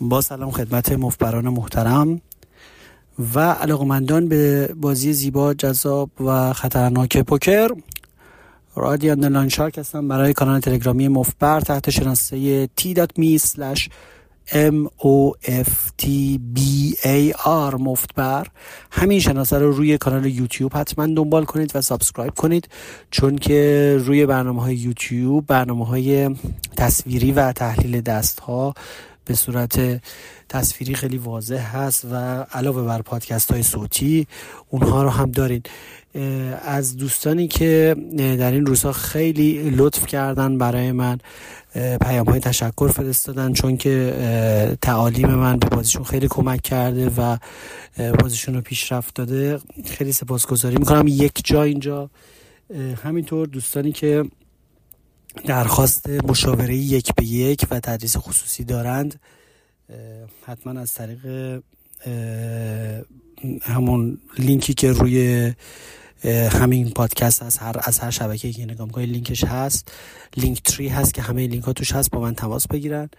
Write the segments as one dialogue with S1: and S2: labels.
S1: با سلام خدمت مفبران محترم و علاقمندان به بازی زیبا جذاب و خطرناک پوکر. رادیان لانشارک هستم برای کانال تلگرامی مفبر تحت شناسه t.me slash m o f t b a r مفتبر. همین شناسه رو روی کانال یوتیوب حتما دنبال کنید و subscribe کنید چون که روی برنامه های یوتیوب برنامه های تصویری و تحلیل دست ها به صورت تصویری خیلی واضح هست و علاوه بر پادکست های صوتی اونها رو هم دارین. از دوستانی که در این روزها خیلی لطف کردن برای من پیام های تشکر فرستادن چون که تعالیم من به بازیشون خیلی کمک کرده و بازیشون رو پیشرفت داده. خیلی سپاسگزاری می‌کنم. یک جا اینجا. همینطور دوستانی که درخواست مشاوره یک به یک و تدریس خصوصی دارند. حتما از طریق همون لینکی که روی همین پادکست هست هر از هر شبکه که نگاه می‌کنید لینکش هست لینک تری هست که همه لینک ها توش هست با من تماس بگیرن.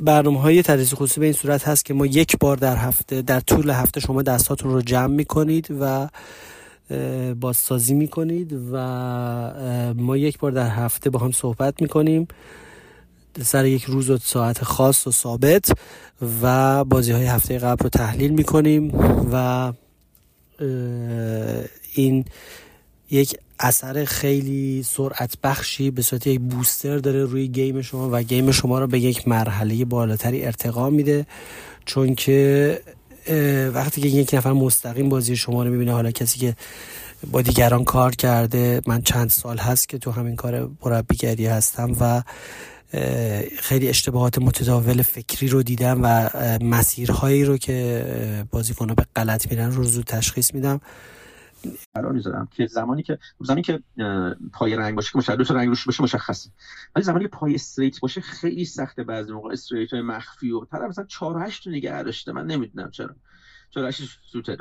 S1: برنامه های تدریس خصوصی به این صورت هست که ما یک بار در هفته در طول هفته شما دستاتون رو جمع می‌کنید و بازسازی می‌کنید و ما یک بار در هفته با هم صحبت می‌کنیم. سر یک روز و ساعت خاص و ثابت و بازی های هفته قبل رو تحلیل می‌کنیم و این یک اثر خیلی سرعت بخشی به صورت یک بوستر داره روی گیم شما و گیم شما رو به یک مرحله بالاتری ارتقا میده. چون که وقتی که یک نفر مستقیم بازی شما رو می‌بینه حالا کسی که با دیگران کار کرده من چند سال هست که تو همین کار مربیگری هستم و خیلی اشتباهات متداول فکری رو دیدم و مسیرهایی رو که بازیکن‌ها به غلط میرن رو زود تشخیص میدم.
S2: قرار می‌ذارم که زمانی که زمانی که پای رنگ باشه که مشخص رنگ روش باشه مشخصه. ولی زمانی که پای استریت باشه خیلی سخته بعضی موقع استریت های مخفی و طرف مثلا 4 8 نگه داشته. من نمی‌دونم چرا. 4 8 suited ه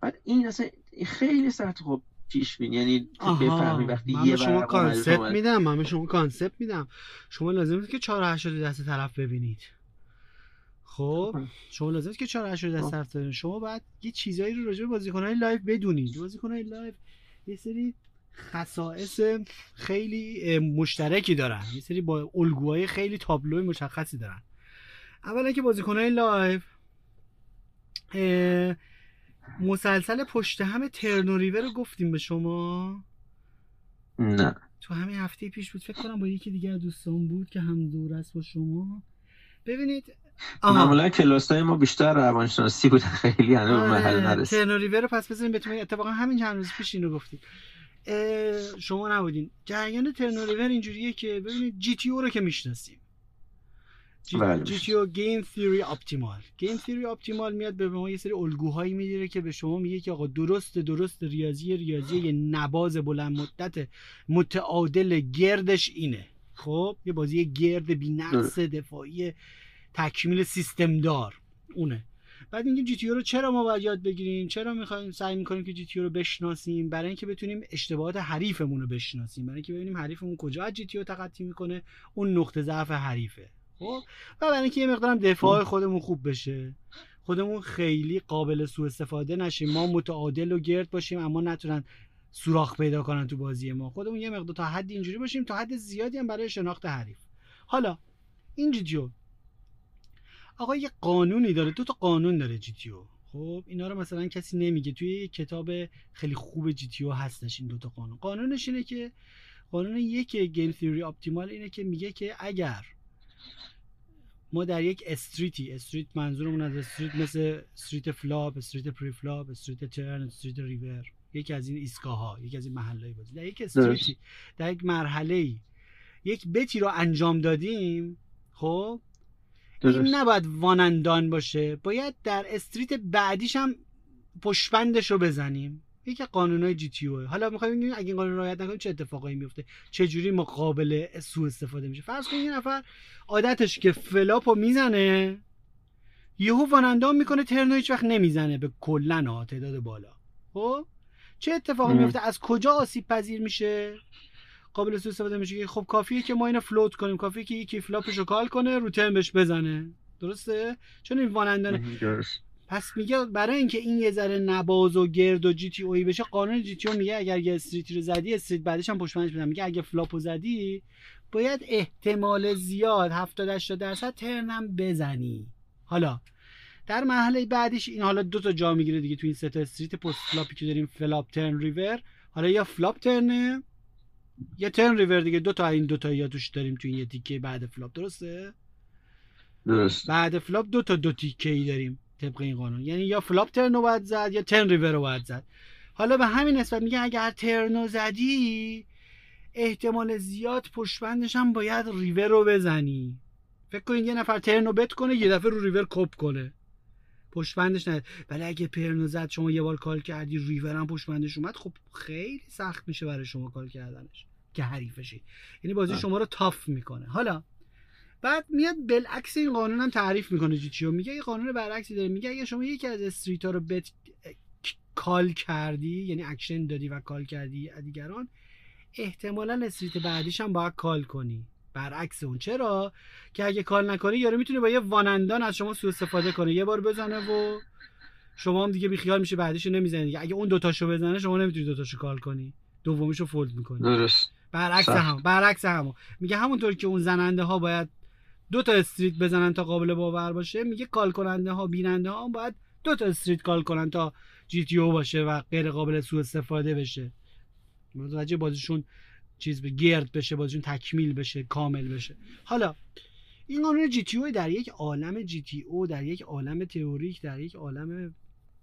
S2: بعد این اصلا خیلی سخت خب پیش بینی. یعنی بفهمی وقتی
S1: من یه شما کانسپت میدم من شما concept میدم. شما لازمه که 4 8 دست طرف ببینید. خب, خب. شما لازمه که 4 8 دست خب. طرف ببینید شما باید یه چیزایی رو راجع به بازیکن‌های live بدونید بازیکن‌های live یه سری خصائص خیلی مشترکی دارن. یه سری با الگوهای خیلی تابلوی مشخصی دارن. اولا که بازیکن‌های live مسلسل پشت هم turn و river رو گفتیم به شما؟
S2: نه.
S1: تو همین هفته پیش بود. فکر کنم با یکی دیگه دوستان بود که هم دور است با شما. ببینید
S2: معمولا کلاس های ما بیشتر روانشناسی بود خیلی هنوز آره، محل نرسید
S1: turn و river رو پس بزنیم بهتون اتفاقا همین چند روز پیش اینو گفتید شما نبودین. جریان turn و river اینجوریه که ببینید GTO رو که می‌شناسیم. GTO game theory optimal game theory optimal میاد به ما یه سری الگوهایی میده که به شما میگه که آقا درست درست ریاضی ریاضی یه نباز بلند مدت متعادل گردش اینه. خب یه بازی گرد بی نقص دفاعی تکمیل سیستم دار. اونه. بعد میگیم GTO رو چرا ما باید یاد بگیریم؟ چرا می‌خوایم سعی می‌کنیم که GTO رو بشناسیم؟ برای اینکه بتونیم اشتباهات حریفمون رو بشناسیم. برای اینکه ببینیم حریفمون کجا از GTO تخطی می‌کنه اون نقطه ضعف حریفه. خب؟ و برای اینکه یه مقدارم دفاع خودمون خوب بشه. خودمون خیلی قابل سوء استفاده نشیم. ما متعادل و گرد باشیم اما نتونن سوراخ پیدا کنن تو بازی ما. خودمون یه مقدار تا حد اینجوری باشیم تا حد زیادی هم برای شناخت حریف. حالا این GTO آقا یه قانونی داره دو تا قانون داره GTO خب اینا رو مثلا کسی نمیگه. توی یه کتاب خیلی خوب GTO هستش این دو تا قانون. قانونش اینه که قانون یک game theory optimal اینه که میگه که اگر ما در یک street ی street منظورمون از street مثل street flop street preflop street turn street river یکی از این ایستگاه ها یکی از این مرحله بازی. در یک street ی در یک مرحله یک bet ی رو انجام دادیم خب این نباید one and done باشه. باید در street بعدیش هم پشتبندش رو بزنیم. یکی قانونای GTO. حالا می‌خوایم ببینیم اگه این قانون رعایت نکنیم چه اتفاقایی میفته چه جوری مقابل سوء استفاده میشه. فرض کنید یه نفر عادتش که flop و می‌زنه یهو one and done می‌کنه turn و هیچ وقت نمی‌زنه به کلا تعداد بالا. خب؟ چه اتفاقی میفته از کجا آسیب پذیر میشه؟ قابل سوء استفاده میشه. که خب کافیه که ما اینو float کنیم. کافیه که یکی flop ش رو call کنه رو turn بهش بزنه. درسته؟ چون این one and done پس میگه برای اینکه این یه ذره نباز و گرد و جی تی اوی بشه قانون GTO میگه اگر یه street ی رو زدی street بعدش هم پشتبندش میگه اگه flop و زدی باید احتمال زیاد 70 80 درصد turn م بزنی. حالا در مرحله بعدیش این حالا دو تا جا می‌گیره دیگه تو این سه تا street postflop ی که داریم flop turn river حالا یا flop turn ه یا turn river دیگه دو تا این دو تا یا توش داریم تو این یه تیکه بعد flop درسته؟
S2: درست.
S1: بعد flop دو تا دو تیکه ای داریم طبق این قانون. یعنی یا flop turn و باید زد یا turn river رو باید زد. حالا به همین نسبت میگه اگر turn و زدی احتمال زیاد پشتبندش هم باید ریور رو بزنی. فکر کنید یه نفر turn و bet کنه یه دفعه رو ریور کپ کنه. پشتبندش نه ولی اگه turn و زد شما یه بار call کردی river هم پشتبندش اومد خب خیلی سخت میشه برای شما call کردنش. که حریفشی. یعنی بازی شما رو tough می‌کنه. حالا بعد میاد بالعکس این قانون هم تعریف می‌کنه چیو. میگه یه قانون برعکسی داره. میگه اگه شما یکی از street ها رو bet call کردی یعنی اکشن دادی و call کردی دیگران احتمالا street بعدیش هم باید call کنی. برعکس اون. چرا؟ که اگه call نکنی یارو می‌تونه با یه one and done از شما سوء استفاده کنه. یه بار بزنه و شما هم دیگه بیخیال میشه بعدش نمی‌زنی اگه اون دوتاشو بزنه شما نمی‌تونی دوتاشو call کنی. دومیشو fold می‌کنی.
S2: درست.
S1: برعکس هم برعکس هم میگه همونطور که اون زننده ها باید دو تا street بزنن تا قابل باور باشه میگه call کننده ها بیننده ها باید دو تا street call کنن تا GTO باشه و غیر قابل سوء استفاده بشه. متوجه بازیشون چیز به گرد بشه بازیشون تکمیل بشه کامل بشه. حالا این قانون GTO در یک عالم GTO در یک عالم تئوریک در یک عالم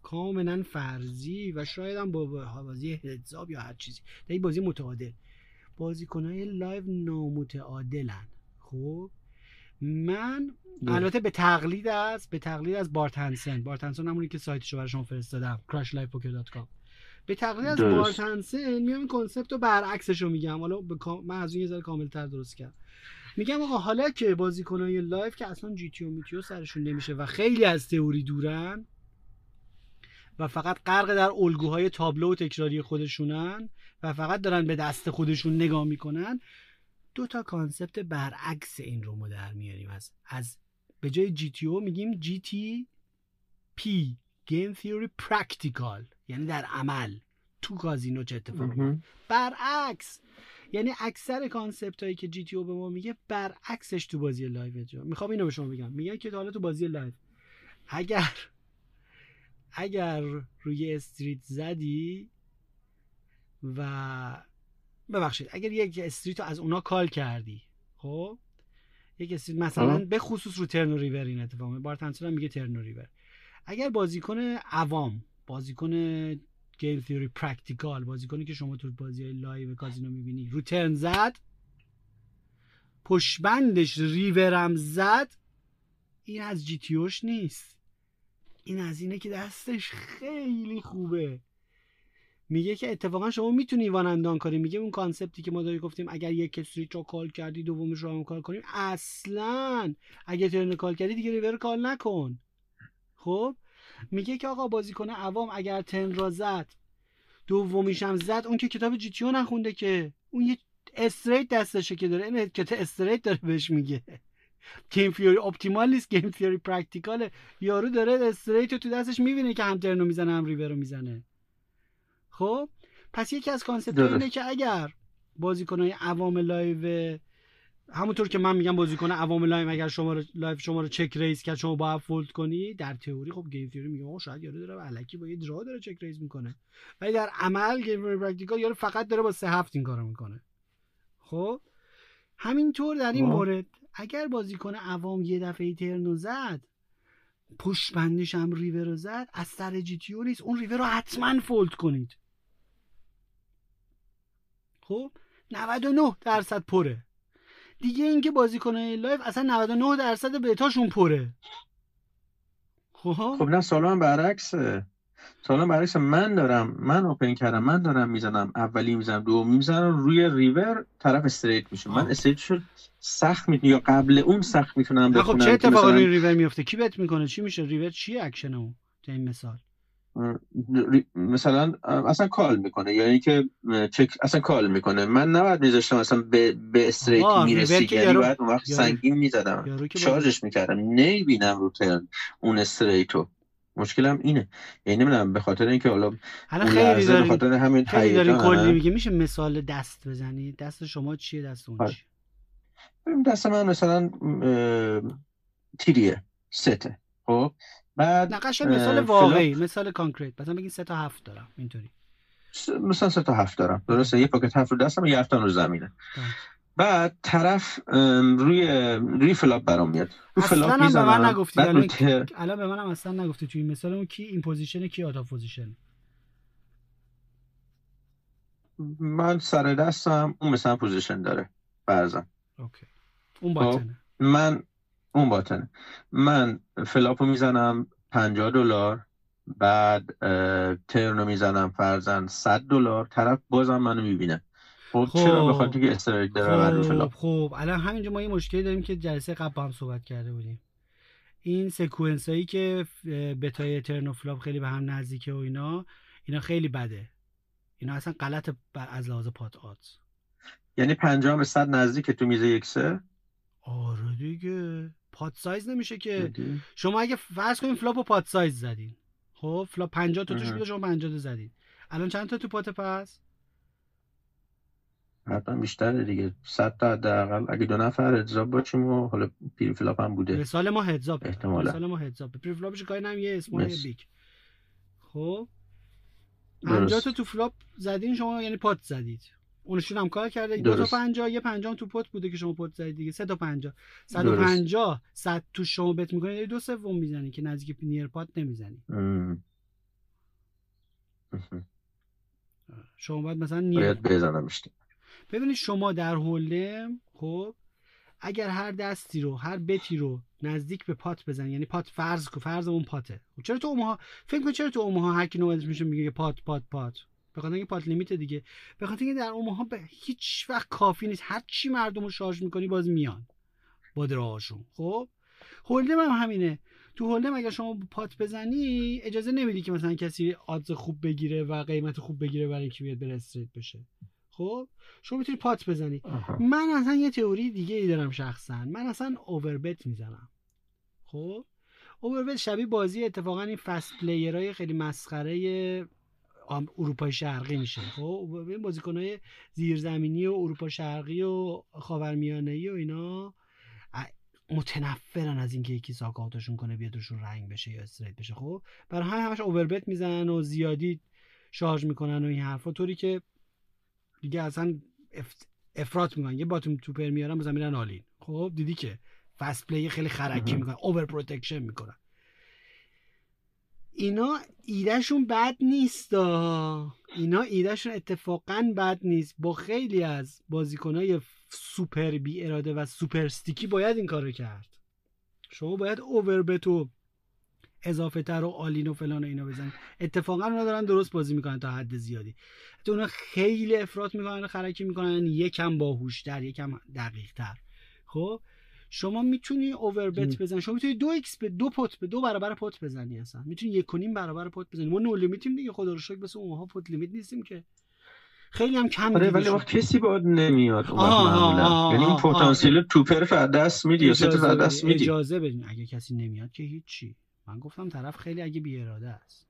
S1: کاملا فرضی و شاید هم با بازی حساب یا هر چیزی. در یک بازی متعادل. بازیکنهای live نامتعادلن. خب؟ من البته به تقلید از به تقلید از بارت هنسن. بارت هنسن همونی که سایتشو برای شما فرستادم. crushlivepoker.com به تقلید از بارت هنسن میام این concept رو برعکسش رو میگم. حالا من از اون یه ذره کاملتر درست کردم. میگم آقا حالا که بازیکنای live که اصلا GTO میتیو سرشون نمیشه و خیلی از تئوری دورن و فقط غرق در الگوهای تابلو و تکراری خودشونن و فقط دارن به دست خودشون نگاه می‌کنن دو تا concept برعکس این رو ما در میاریم. از از به جای جی تی او میگیم جی تی پی گیم تیوری پرکتیکال یعنی در عمل تو کازینو چه اتفاقی برعکس. یعنی اکثر concept هایی که GTO به ما میگه برعکسش تو بازی live جا می‌خوام اینو به شما بگم. میگن که حالا تو بازی live. اگر اگر روی street زدی و ببخشید. اگر یک street رو از اونا call کردی خب؟ یک street مثلا به خصوص رو turn river این اتفاق بارت میگه turn river. اگر بازیکن عوام بازیکن game theory practical بازیکنی که شما تو بازی live کازینو می‌بینی. رو turn زد پشتبندش river م زد. این از GTO ش نیست. این از اینه که دستش خیلی خوبه. میگه که اتفاقا شما می‌تونی one and done کنی. میگه اون concept ی که ما داری گفتیم اگر یک کسی رو call کردی دومش رو call کنیم اصلا اگه turn call کردی دیگه river call نکن. خب؟ میگه که آقا بازیکن عوام اگر turn را زد دومیش هم زد اون که کتاب GTO نخونده که اون یه straight دستشه که داره این که straight داره بهش میگه. game theory optimal نیست game theory practical ه یارو داره straight رو تو دستش می‌بینه که هم turn و می‌زنه هم ریور رو می‌زنه. خب؟ پس یکی از concept اینه که اگر بازیکنهای عوام live همونطور که من میگم بازیکن عوام live ام اگر شما رو live شما رو check raise کرد شما باید fold کنی در تئوری خب game theory میگه آقا شاید یارو داره الکی با یه draw داره check raise می‌کنه. ولی در عمل game practical یارو فقط داره با سه هفت این کارو می‌کنه. خب؟ همینطور در این مورد اگر بازیکن عوام یه دفعه turn و زد پشت بندش هم ریور رو زد از سر جی نیست اون ریور رو حتما fold کنید. خب؟ 99 درصد پره. دیگه اینکه بازیکنای live اصلا 99 درصد bet اشون پره.
S2: خب؟ خب نه سالان برعکسه. سالان برعکس من دارم من open کردم من دارم می‌زنم. اولی می‌زنم دو می‌زنم. روی river طرف straight میشه من straight شد سخت می یا قبل اون سخت می‌تونم
S1: بخونم خب چه اتفاقی روی ریور میفته کی بت می‌کنه؟ چی میشه؟ ریور چی اکشن اون این مثال.
S2: مثلا اصلا کال می‌کنه. یعنی که چک اصلا کال می‌کنه. من نباید میذاشتم اصلا به, به استریت می‌رسی یعنی باید اون وقت سنگین می‌زدم. شارژش می‌کردم. نمی‌بینم رو ترن اون استریتو. مشکلم اینه. یعنی نمی‌دونم به خاطر اینکه حالا
S1: خیلی داریم
S2: به خاطر همین
S1: خیلی داریم کلی میگه میشه مثال دست بزنی؟ دست شما چیه؟ دست اون
S2: آره. چیه؟ دست من مثلا تیریه. سته. خب؟ بعد
S1: نقش مثال واقعی مثال کانکریت. مثلا بگین سه تا هفت دارم اینطوری.
S2: مثلا سه تا هفت دارم. درسته؟ یه پاکت هفت رو دستم یه هفتان رو زمینه. بعد طرف روی روی فلاپ برام میاد.
S1: رو فلاپ به من نگفتی الان الان به منم اصلا نگفتی. توی مثال اون کی؟ این پوزیشن کی؟ آتا پوزیشن.
S2: من سر دستم اون مثلا position داره. برزم
S1: okay. اون button ه.
S2: من اون button ه. من flop و می‌زنم 50 دلار بعد turn و می‌زنم فرضاً 100 دلار طرف بازم منو می‌بینه. خب چرا به خاطر که داره
S1: خب خب الان همینجا ما یه مشکلی داریم که جلسه قبل هم صحبت کرده بودیم. این sequence هایی که bet ای turn flop خیلی به هم نزدیکه و اینا اینا خیلی بده. اینا اصلا غلط از لحاظ pot odds
S2: یعنی 50 به 100 نزدیک تو میز یک سه
S1: آره دیگه. pot size نمیشه که. شما اگه فرض کنیم flop و pot size زدین. خب flop 50 تا توش بوده شما 50 تا زدین. الان چند تا تو pot پس؟
S2: حتما بیشتره دیگه. 100 تا حداقل. اگه دو نفر heads up باشیم و حالا preflop هم بوده.
S1: مثال ما heads up احتمالا. مثال ما heads up preflop ش کاری نم یه اسم یه بیک خب؟ 50 تا تو flop زدین شما یعنی pot زدید. اونشون هم call کرده. دو تا 50 یه 50 تو pot بوده که شما pot زدید دیگه. سه تا 50 150 100 تو شما bet می‌کنید دو سوم می‌زنی که نزدیک near pot نمی‌زنی. شما باید مثلا near
S2: باید بزنم
S1: ببینید شما در hold'em خب اگر هر دستی رو هر bet ی رو نزدیک به pot بزنی یعنی pot فرض کو فرض اون pot ه. خب چرا تو اومها فکر کن چرا تو اومها هر کی نوبتش میشه میگه پات پات پات؟ به خاطر اینکه پات لیمیت دیگه. به خاطر اینکه در اومها به هیچ وقت کافی نیست. هر چی مردم رو شارژ می‌کنی باز میان. با دراهاشون. خب؟ هولدم هم همینه. تو هولدم اگر شما پات بزنی اجازه نمیدی که مثلا کسی آدز خوب بگیره و قیمت خوب بگیره برای اینکه بیاد بره استریت بشه. خب؟ شما می‌تونی پات بزنی. من اصلا یه تئوری دیگه ای دارم شخصا. من اصلا اووربت می‌زنم. خب؟ overbet شبیه بازی اتفاقا این fast player های خیلی مسخره اروپای شرقی میشه. خب این بازیکنهای زیرزمینی و اروپا شرقی و خاورمیانه و اینا متنفرن از اینکه یکی suck out شون کنه بیاد روشون رنگ بشه یا straight بشه. خب برای همه همش overbet می‌زنن و زیادی charge می‌کنن و این حرفا. طوری که دیگه اصلا افراط می‌کنن. یه bottom two pair میارن بزن میرن all in خب دیدی که fast play خیلی خرکی می‌کنن over protection می‌کنن. اینا ایدهشون بد نیست اینا ایدهشون اتفاقا بد نیست. با خیلی از بازیکنهای سوپر بی اراده و super sticky باید این کارو کرد. شما باید overbet و اضافه تر و all in و فلان و اینا بزن اتفاقا اونا دارن درست بازی می‌کنن تا حد زیادی. تو اونا خیلی افراط می‌کنن و خرکی می‌کنن یکم باهوشتر یکم دقیق تر خب؟ شما می‌تونی overbet بزنی. شما می‌تونی دو X به دو pot به دو برابر pot بزنی اصلا. می‌تونی یک و نیم برابر pot بزنی. ما no limit یم دیگه. خدا رو شکر بس Omaha pot limit نیستیم که. خیلی هم کم
S2: آره ولی وقت کسی باید نمیاد یعنی این پتانسیل two pair دست میدی یا سه دست میدی.
S1: اجازه بدین. اگه کسی نمیاد که هیچی. من گفتم طرف خیلی اگه بی اراده است.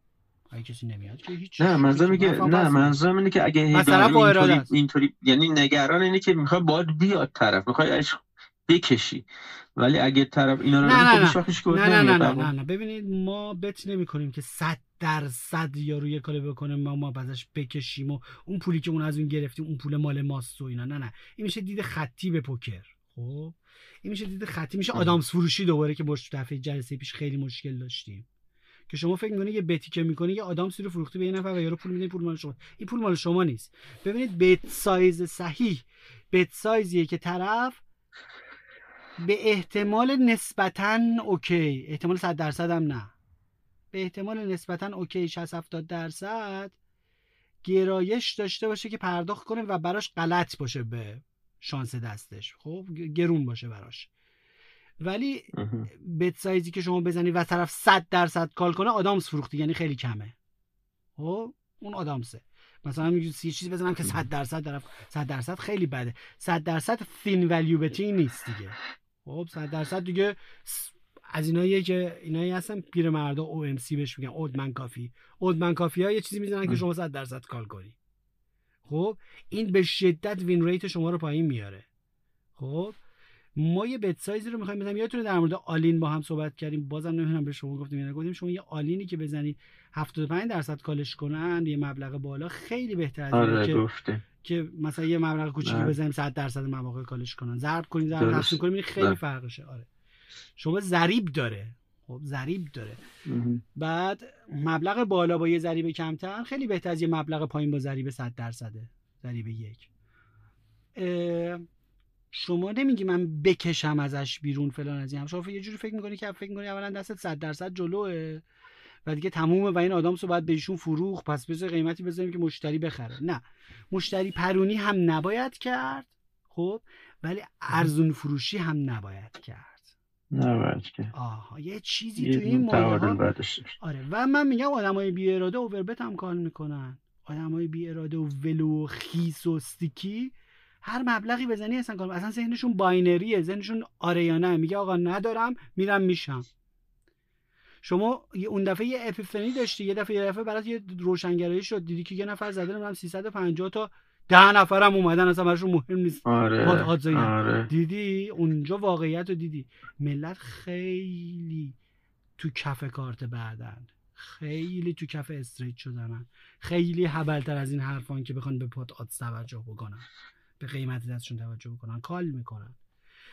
S1: اگه کسی نمیاد که هیچ
S2: نه منظور میگه نه منظورم اینه که اگه اینطوری اینطوری یعنی نگران اینه که می‌خوای باید بیاد طرف. می‌خوای بکشی. ولی اگه طرف اینا رو
S1: نه نه نه. نه نه نه نه ببینید ما بت نمی کنیم که صد درصد یا روی کاری بکنه ما ما بعدش بکشیم و اون پولی که اون از اون گرفتیم اون پول مال ماست و اینا. نه نه. این میشه دید خطی به پوکر. خب؟ این میشه دید خطی. میشه آدامس فروشی دوباره که باش دفعه جلسه پیش خیلی مشکل داشتیم. که شما فکر می‌کنید یه بتی که می‌کنی یه آدامسی رو فروخته به یه نفر و یارو پول میده پول مال شما. این پول مال شما نیست. ببینید bet size صحیح. bet size یه که طرف به احتمال نسبتا okay. احتمال 100 درصد هم نه. به احتمال نسبتا okay 60 70 درصد گرایش داشته باشه که پرداخت کنه و براش غلط باشه به شانس دستش. خب گرون باشه براش. ولی bet size ی که شما بزنی و طرف 100 درصد call کنه آدامس فروختی یعنی خیلی کمه. خب اون آدامسه. مثلا میگه یه چیزی بزنم که 100 درصد دارم 100 درصد خیلی بده. 100 درصد thin value bet ی نیست دیگه. خب 100 درصد دیگه از اینایی که اینایی هستن پیرمردا OMC بهش میگن old man coffee old man coffee ها یه چیزی می‌زنن که شما 100 درصد call کنی. خب این به شدت win rate شما رو پایین میاره. خب ما یه bet size ی رو می‌خوایم بزنیم. یادتونه در مورد all-in با هم صحبت کردیم؟ بازم نمی‌دونم به شما گفتیم یا گفتیم شما یه all-in ی که بزنید 75 درصد کالش کنن یه مبلغ بالا خیلی بهتر از
S2: آره
S1: که
S2: گفته.
S1: که مثلا یه مبلغ کوچیکی بله. بزنیم 100 درصد مواقع کالش کنن. ضرب کنیم ضرب تقسیم کنیم خیلی بله. فرقشه. آره. شما ضریب داره. خب ضریب داره. بعد مبلغ بالا با یه ضریب کمتر خیلی بهتر از یه مبلغ پایین با ضریب 100 درصده. ضریب یک. شما نمیگی من بکشم ازش بیرون فلان از این شما یه جوری فکر می‌کنی که فکر می‌کنی اولا دستت 100 درصد جلوه و دیگه تمومه و این آدم رو باید بهشون فروخ پس بذار قیمتی بذاریم که مشتری بخره. نه. مشتری پرونی هم نباید کرد خب؟ ولی ارزون فروشی هم نباید کرد.
S2: نباید کرد
S1: آها. یه چیزی تو این مورد آره. و من میگم آدمای بی اراده اووربت هم کار می‌کنن. آدمای بی اراده و ولو و خیس و استیکی هر مبلغی بزنی اصلا کار اصلا ذهنشون باینریه. ذهنشون آره یا نه. میگه آقا ندارم میرم میشم. شما اون دفعه یه اپیفنی داشتی. یه دفعه یه دفعه برات یه روشنگرایی شد. دیدی که یه نفر زده نمی‌دونم 350 تا ده نفرم اومدن. اصلا براشون مهم نیست.
S2: آره. آره.
S1: دیدی؟ اونجا واقعیت رو دیدی. ملت خیلی تو کف کارت بعدن. خیلی تو کف استریت شدنن. خیلی حبلتر از این حرفان که بخوان به پات آدز توجه بکنن. به قیمت دستشون توجه بکنن کال می‌کنن.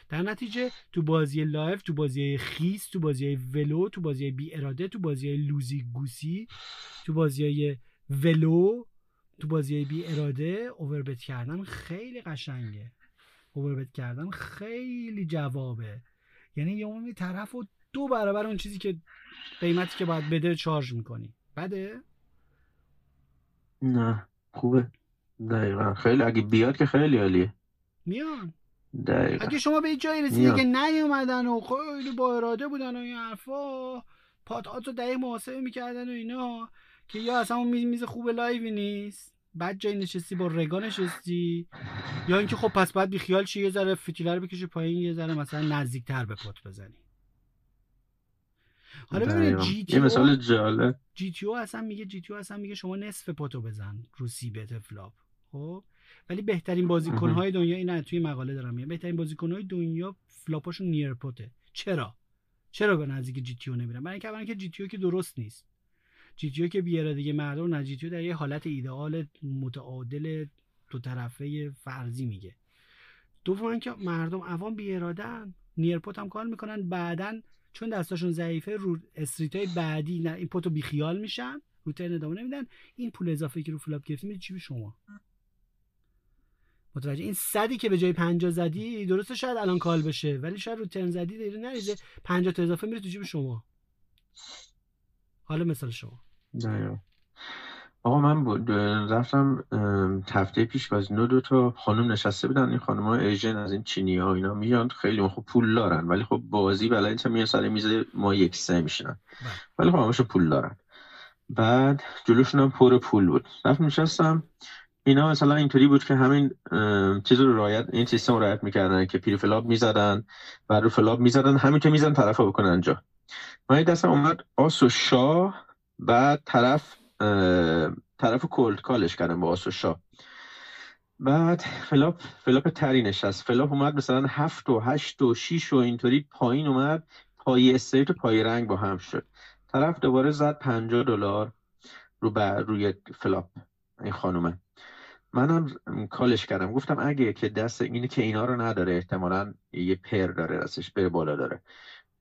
S1: در نتیجه تو بازی live تو بازی خیس تو بازی ولو تو بازی بی اراده تو بازی loosey goosey تو بازی ولو تو بازی بی اراده overbet کردن خیلی قشنگه. overbet کردن خیلی جوابه. یعنی یه عمومی طرف و دو برابر اون چیزی که قیمتی که باید بده charge می‌کنی. بده؟
S2: نه خوبه. دقیقا. خیلی اگه بیاد که خیلی عالیه.
S1: میان.
S2: دقیقا.
S1: اگه شما به جایی رسیدی که نیومدن و خیلی با اراده بودن و این حرفا pot odds رو دقیق محاسبه می‌کردن و اینا که یا اصلا اون میز خوب live ی نیست بد جای نشستی با reg ا نشستی یا اینکه خب پس بعد بیخیال چی یه ذره فتیله رو بکشی پایین یه ذره مثلا نزدیکتر به pot بزنی. حالا ببینید GT
S2: مثال جالب.
S1: GTO اصلا میگه GTO اصلا میگه شما نصف pot و بزن رو c-bet flop. خب. ولی بهترین بازیکن های دنیا اینا توی مقاله دارم میگم بهترین بازیکن های دنیا flop اشون near pot ه. چرا؟ چرا به نزدیک GTO نمیرن؟ برای اینکه که GTO که درست نیست. GTO که بیاره دیگه مردم نه GTO در یه حالت ایدئال متعادل دو طرفه فرضی میگه. دوم که مردم عوام بی ارادن near pot هم کار می‌کنن. بعدن چون دستاشون ضعیفه رو street های بعدی نه این pot و بیخیال میشن رو turn ادامه نمیدن. این پول اضافه که رو flop گرفتی چی به شما؟ متوجه. این صدی که به جای 50 زدی درسته شاید الان call بشه ولی شاید رو turn زدی دیگه نریزه 50 تا اضافه میره تو جیب شما. حالا مثال شما.
S2: نه آقا من بود رفتم هفته پیش کازینو دو تا خانم نشسته بودن. این خانم ها Asian از این چینی ها اینا میان. خیلی خوب پول دارن ولی خب بازی بلایی تا میان سر میز ما یک سه میشینن بله. ولی خب همشون پول دارن. بعد جلوشون هم پر پول بود. رفت نشستم. اینا مثلا اینطوری بود که همین چیز رو رعایت این سیستم رو رعایت می‌کردن که preflop می‌زدن و رو flop می‌زدن همین که می‌زدن طرف رو بکنن جا. من دستم اومد آس و شاه بعد طرف طرف cold call ش کردم با آس و شاه. بعد flop flop تری نشست. flop اومد مثلا هفت و هشت و شیش و اینطوری پایین اومد پای straight و پای رنگ با هم شد. طرف دوباره زد پنجاه دلار رو روی flop این خانومه. منم call ش کردم. گفتم اگه که دست اینه که اینا رو نداره احتمالا یه pair داره راستش بره بالا داره.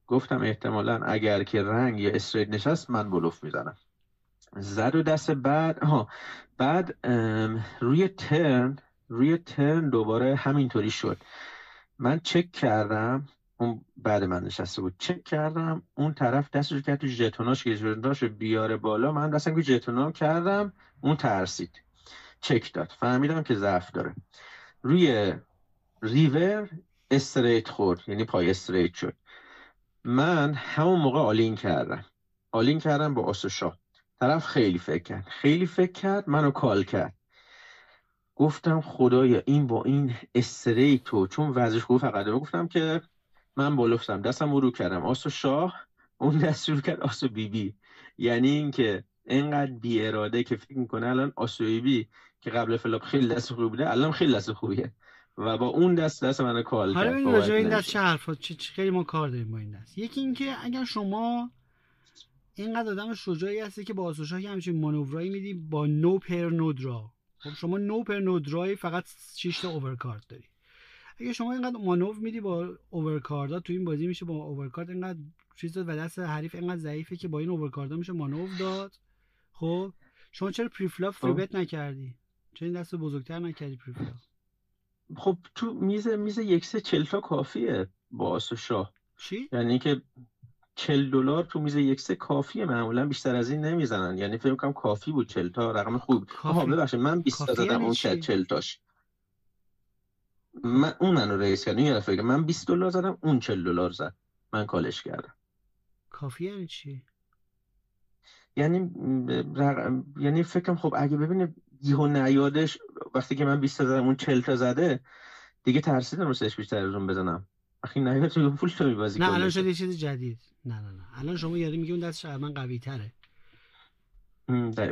S2: گفتم احتمالا اگر که رنگ یا straight نشست من بلوف می‌زنم. زد و دست بعد ها بعد روی turn روی turn دوباره همینطوری شد. من چک کردم اون بعد من نشسته بود. چک کردم اون طرف دستش کرد تو ژتوناش که ژتوناش بیاره بالا. من دستم که ژتونام کردم اون ترسید. چک داد. فهمیدم که ضعف داره. روی river straight خورد. یعنی پای straight شد. من همون موقع all-in کردم. all-in کردم با آس و شاه. طرف خیلی فکر کرد. خیلی فکر کرد منو call کرد. گفتم خدایا این با این استریتو چون ورزش خوب فقط گفتم که من بالفتم دستم رو کردم. آسو شاه اون دست شروع کرد آسو بی بی یعنی اینکه اینقدر بی اراده که فکر می‌کنه الان آسو بی که قبل فلاپ خیلی دست خوبی بوده الان خیلی دست خوبیه. و با اون دست دست من کال
S1: کرد حالا این دست چه حرفات چه خیلی ما کار داریم با این دست. یکی اینکه اگر شما اینقدر آدم شجاعی هستی که با آسوشا که همچین مانورایی میدی با نو پر نو درا. خب شما no pair no draw ی فقط 6 تا overcard داری. اگه شما اینقدر مانور میدی با overcard ا تو این بازی میشه با overcard اینقدر چیز داد و دست حریف اینقدر ضعیفه که با این overcard ا میشه مانور داد. خب شما چرا preflop three-bet نکردی؟ چرا این دست بزرگتر نکردی preflop
S2: خب تو میز میز یک سه چلتا کافیه با آس شاه.
S1: چی؟
S2: یعنی که 40 دلار تو میز یک سه کافیه معمولا بیشتر از این نمی‌زنن. یعنی فکر کنم کافی بود 40 تا رقم خوب. ها ببخشید من 20 تا زدم یعنی اون 40 تاش. من اون منو رئیس کردم یه دفعه من 20 دلار زدم اون 40 دلار زد. من کالش کردم.
S1: کافی یعنی چی؟
S2: یعنی رقم... یعنی فکرم خب اگه ببینه یهو نیادش وقتی که من 20 تا زدم اون 40 تا زده دیگه ترسیدم رو بیشتر از اون بزنم. اخی نه تو پول تو میبازی
S1: نه الان شده یه چیز جدید. نه نه نه. الان شما یاری میگی اون دست من قوی تره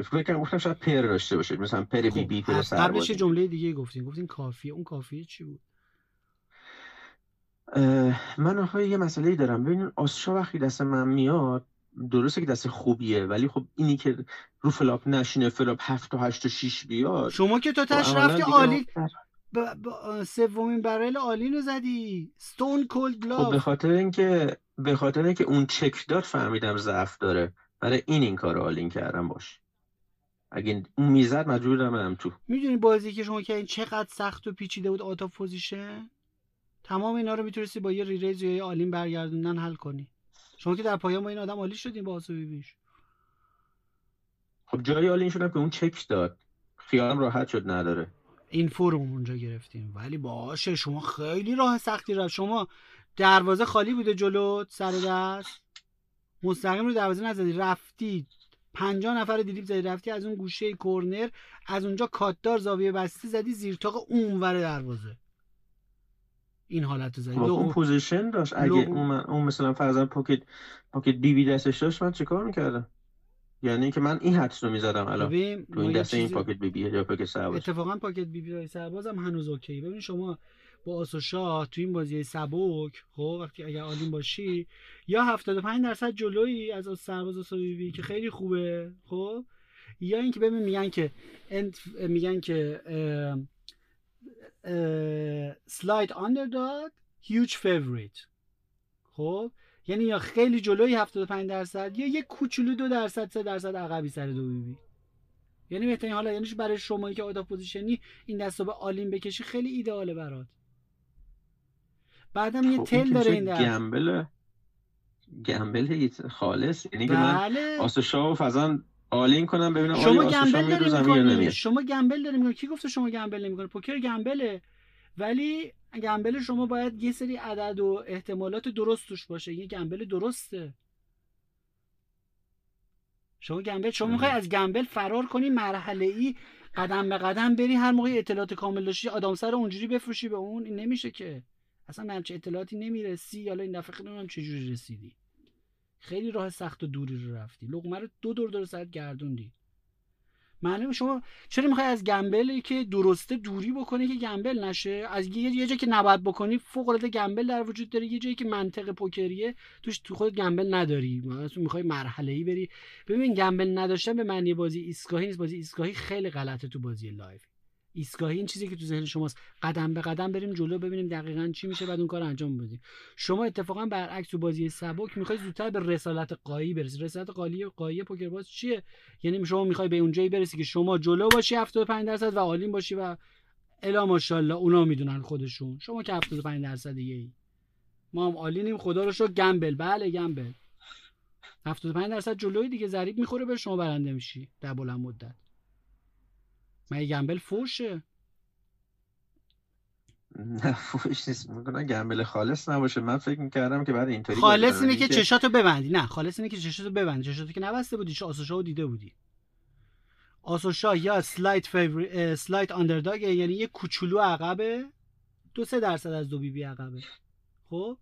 S2: فکر کنم گفتم شاید پر داشته باشه. مثلا پر بی بی پر
S1: سر قبلش جمله دیگه گفتین. گفتین کافیه. اون کافیه چی بود؟
S2: من آخه یه مسئله دارم. ببینین آس شاه وقتی دست من میاد درسته که دست خوبیه ولی خب اینی که رو flop نشینه flop هفت و هشت و شیش بیاد.
S1: شما که تو تهش رفتی all-in سومین barrel all-in رو زدی. stone cold bluff
S2: خب به خاطر اینکه به خاطر اینکه اون چک داد فهمیدم ضعف داره. برای این این کار all-in کردم باهاش. اگه اون می‌زد مجبور برم تو.
S1: می‌دونی بازی که شما کردین چقدر سخت و پیچیده بود آتا پوزیشن تمام اینا رو می‌تونستی با یه ریریز یا یه آلین برگردوندن حل کنی. شما که در پایان با این آدم عالی شدین با آسو بیش.
S2: خب جای آلین شدم که اون چک داد. خیالم راحت شد نداره.
S1: این فرم اونجا گرفتیم. ولی باشه شما خیلی راه سختی رفت. شما دروازه خالی بوده جلو سر دست؟ مستقیم رو دروازه نزدی. رفتی. پنجاه نفر دیدیم زدی. رفتی از اون گوشه کورنر از اونجا کاتدار زاویه بسته زدی زیر تاق اونور دروازه. این حالت رو زدی.
S2: اون position داشت. اگه اون, اون مثلا فرضاً pocket pocket بی بی دستش داشت من چیکار می‌کردم؟ یعنی که من این حدس رو می‌زدم الان. تو این دسته این pocket بی بی یا pocket سرباز.
S1: اتفاقا pocket بی بی سرباز هم هنوز okay ببین شما با آس و شاه تو این بازی سبک خب وقتی اگر all-in م باشی یا 75 درصد جلویی از آس سرباز آس بی بی که خیلی خوبه خب یا اینکه ببین میگن که میگن که slight underdog huge favorite خب یعنی یا خیلی جلوی 75 درصد یا یه کوچولو دو درصد سه درصد عقبی سر دو بی بی یعنی بهترین حالا یعنی برای شما که out of position ی این دستو به all-in بکشی خیلی ایدئاله برات. بعدم یه خب tell داره این
S2: دست gamble gamble خالص. یعنی بله. من شاه و فزان all-in کنم ببینم
S1: شما gamble داری شما gamble داری کی گفته شما gamble نمی‌کنه پوکر gamble ه. ولی gamble شما باید یه سری عدد و احتمالات درست توش باشه. یه gamble درسته. شما gamble شما می‌خوای از gamble فرار کنی مرحله ای قدم به قدم بری هر موقع اطلاعات کامل داشتی آدم سر اونجوری بفروشی به اون. این نمیشه که. اصلا من چه اطلاعاتی نمی‌رسی. حالا این دفعه خیلی چه جوری رسیدی. خیلی راه سخت و دوری رو رفتی. لقمه رو دو دور دور ساعت گردوندی معلومه شما چرا می‌خوای از gamble که درسته دوری بکنی که gamble نشه؟ از یه, جایی که نباید بکنی فوق العاده gamble در وجود داره یه جایی که منطق پوکریه توش تو خود gamble نداری. مثلا می‌خوای مرحله ای بری. ببین gamble نداشتن به معنی بازی ایستگاهی نیست. بازی ایستگاهی خیلی غلطه تو بازی live ایستگاهی این چیزی که تو ذهن شماست. قدم به قدم بریم جلو ببینیم دقیقا چی میشه بعد اون کار انجام بدیم. شما اتفاقا برعکس تو بازی سبک می‌خوای زودتر به رسالت قایی برسی. رسالت قایی قایی پوکر باز چیه؟ یعنی شما می‌خوای به اونجایی برسی که شما جلو باشی 75 درصد و عالیم باشی و الا ماشاءالله اونا می‌دونن خودشون. شما که 75 درصد ای ما هم عالینیم خدا رو شو گمبل. بله گمبل. 75 درصد جلوی دیگه ضریب می‌خوره به شما برنده میشی. در بلند مدت. مگه gamble فوشه؟
S2: نه فوش نیست. می‌کنن gamble خالص نباشه. من فکر می‌کردم که بعد اینطوری
S1: خالص اینه که چشاتو ببندی. نه خالص اینه که چشاتو ببندی. چشاتو که نبسته بودی چه آسوشا دیده بودی. آسوشا یا slight favorite slight underdog یعنی یه کوچولو عقبه. دو سه درصد از دو بی بی عقبه. خب؟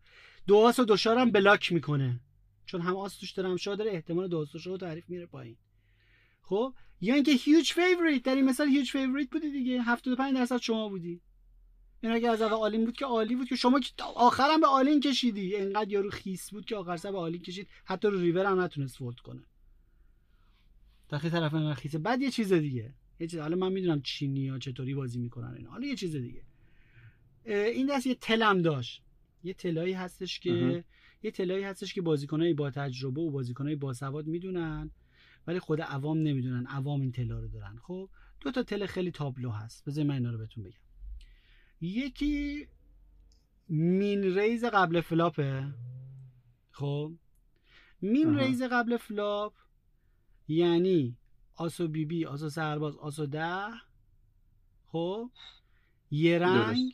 S1: دو آس و دو هم block می‌کنه. چون هم آس توش داره هم شاه داره احتمال دو آس و تعریف میره پایین. خب؟ یا اینکه huge favorite در این مثال huge favorite بودی دیگه. 75 درصد شما بودی. این اگه از اول all-in بود که عالی بود که شما آخرم به all-in کشیدی. انقدر یارو خیس بود که آخر سر به all-in کشید. حتی رو ریور هم نتونست fold کنه. داخل طرف انقدر خیسه. بعد یه چیز دیگه. یه چیز. حالا من می‌دونم چینی ها چطوری بازی می‌کنن اینا. حالا یه چیز دیگه. این دست یه tell م داشت. یه tell ایی هستش که یه tell ایی هستش که بازیکنای با تجربه و بازیکنای با سواد می‌دونن. ولی خود عوام نمی‌دونن. عوام این tell ا رو دارن. خب دو تا tell خیلی تابلو هست. بذار من اینا رو بهتون بگم. یکی min raise قبل flop ه خب min raise قبل flop یعنی آسو بی بی آسو سرباز آسو ده. خب یه رنگ.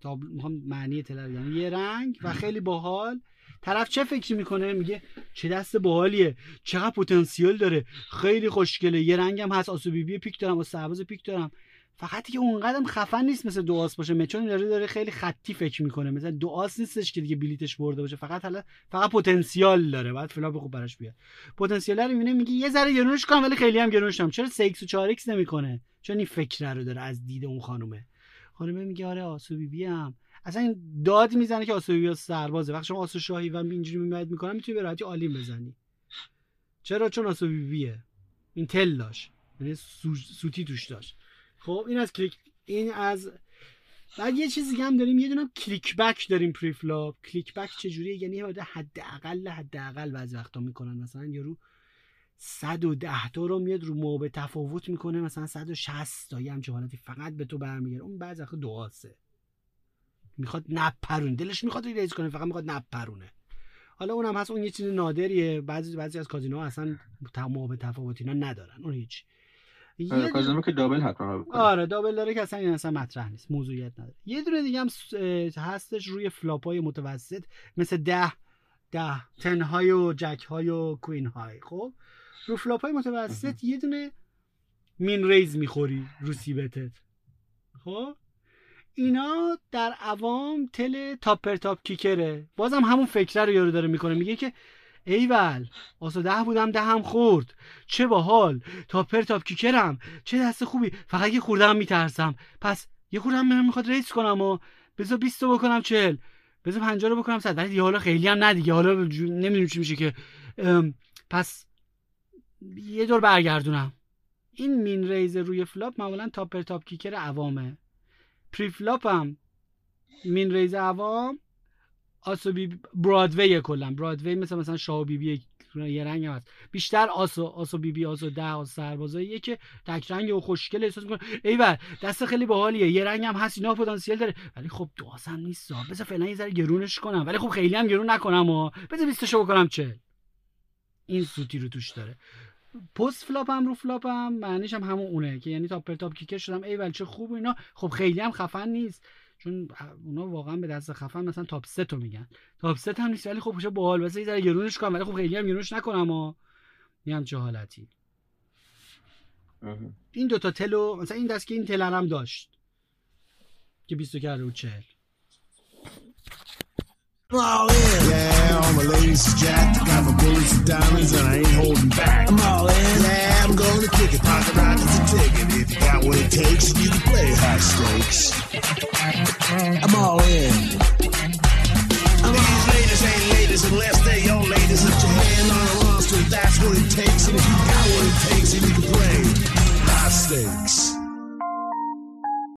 S1: تا می‌خوام معنی tell یعنی یه رنگ و خیلی باحال طرف چه فکری می‌کنه؟ میگه چه دست باحالیه. چقدر پتانسیل داره. خیلی خوشگله. یه رنگم هست. آسو بی بی پیک دارم. و سرباز پیک دارم. فقط که اونقدر خفن نیست مثل دواس باشه. مچون داره داره خیلی خطی فکر می‌کنه. مثلا دواس نیستش که دیگه بلیتش برده باشه. فقط حالا فقط پتانسیال داره. بعد flop خوب براش بیاد. پتانسیال رو می‌بینه میگه یه ذره گرونش کنم ولی خیلی هم گرونش چرا 3 و 4 X نمی‌کنه؟ چون این فکر رو داره از دید اون خانومه. خانومه میگه آره آسو بی بی هم. اصلا این داد می‌زنه که آسو سربازه. وقتی شما آسو شاهی و اینجوری میمد می‌کنن می‌تونی به راحتی عالی بزنی. چرا؟ چون آسو بی بیه این تل داشت. یعنی سوتی توش داشت. خب این از کلیک این از بعد یه چیزی هم داریم. یه دونه کلیک بک داریم پری فلاپ. کلیک بک چجوریه؟ یعنی حداقل حداقل بعضی وقتا می‌کنن. مثلا یارو 110 تا رو میاد رو موب تفاوت می‌کنه مثلا 160 تا یه همچه حالتی فقط به تو برمیگره اون بعضی وقتا دواسه می‌خواد نپرون دلش می‌خواد raise کنه فقط می‌خواد نپرونه. حالا اونم هست اون یه چیز نادریه. بعضی بعضی از کازینو اصلا مابه‌التفاوتی اینا ندارن. اون هیچ.
S2: آره کازینو که double حتما
S1: آره double داره که اصلا این اصلا مطرح نیست. موضوعیت نداره. یه دونه دیگه هم هستش روی flop های متوسط. مثل ده ده ten high و jack high و queen high خب؟ رو flop های متوسط یه دونه min raise می‌خوری رو c-bet ت. خب؟ اینا در عوام tell top pair top kicker ه. بازم همون فکره رو یارو داره می‌کنه. میگه که ایول آسا ده بودم دهم خورد. چه باحال. top pair top kicker م. چه دست خوبی. فقط یه خوردم میترسم. پس یه خوردم من می‌خواد raise کنم و بذار 20 بکنم چل بذار 50 رو بکنم صد. ولی دیگه حالا خیلی هم نه حالا نمی‌دونم چی میشه که. پس یه دور برگردونم. این min raise روی flop معمولا top pair top kicker عوامه. preflop هم min raise عوام آسو بی Broadway کلا. Broadway مثل مثلا شاه بی بی یه رنگ هم هست. بیشتر آسو آسو بی بی آسو ده آسو سربازاییه که تک رنگ و خوشگل احساس می‌کنه ایول دست خیلی باحالیه. یه رنگ هم هست اینا پتانسیل داره. ولی خب دو هم نیست. بذار فعلا یه ذره گرونش کنم. ولی خب خیلی هم گرون نکنم و بذار 20 شو چه؟ این سوتی رو توش داره. پست فلاپ هم رو فلاپ هم معنیش هم همون اونه که یعنی تا پرتاپ کیکر شدم ای چه خوب اینا. خب خیلی هم خفن نیست. چون اونا واقعا به دست خفن مثلا تاپ 3 تو میگن. تاپ 3 هم نیست ولی خب چه باحال واسه یه ذره گرونش کنم. ولی خب خیلی هم گرونش نکنم و میام چه حالتی. این دوتا تلو مثلا این دست که این تلر هم داشت که 20 کرده و 40 I'm all in. Yeah, all my ladies are jacked. Got my bullets and diamonds and I ain't holding back. I'm all in. Yeah, I'm gonna kick it. Pocket rockets and ticket. If you got what it takes, you can play high stakes. I'm all in. These ladies ain't ladies unless they your ladies. Put your hand on a monster, that's what it takes. And if you got what it takes, and you can play high stakes.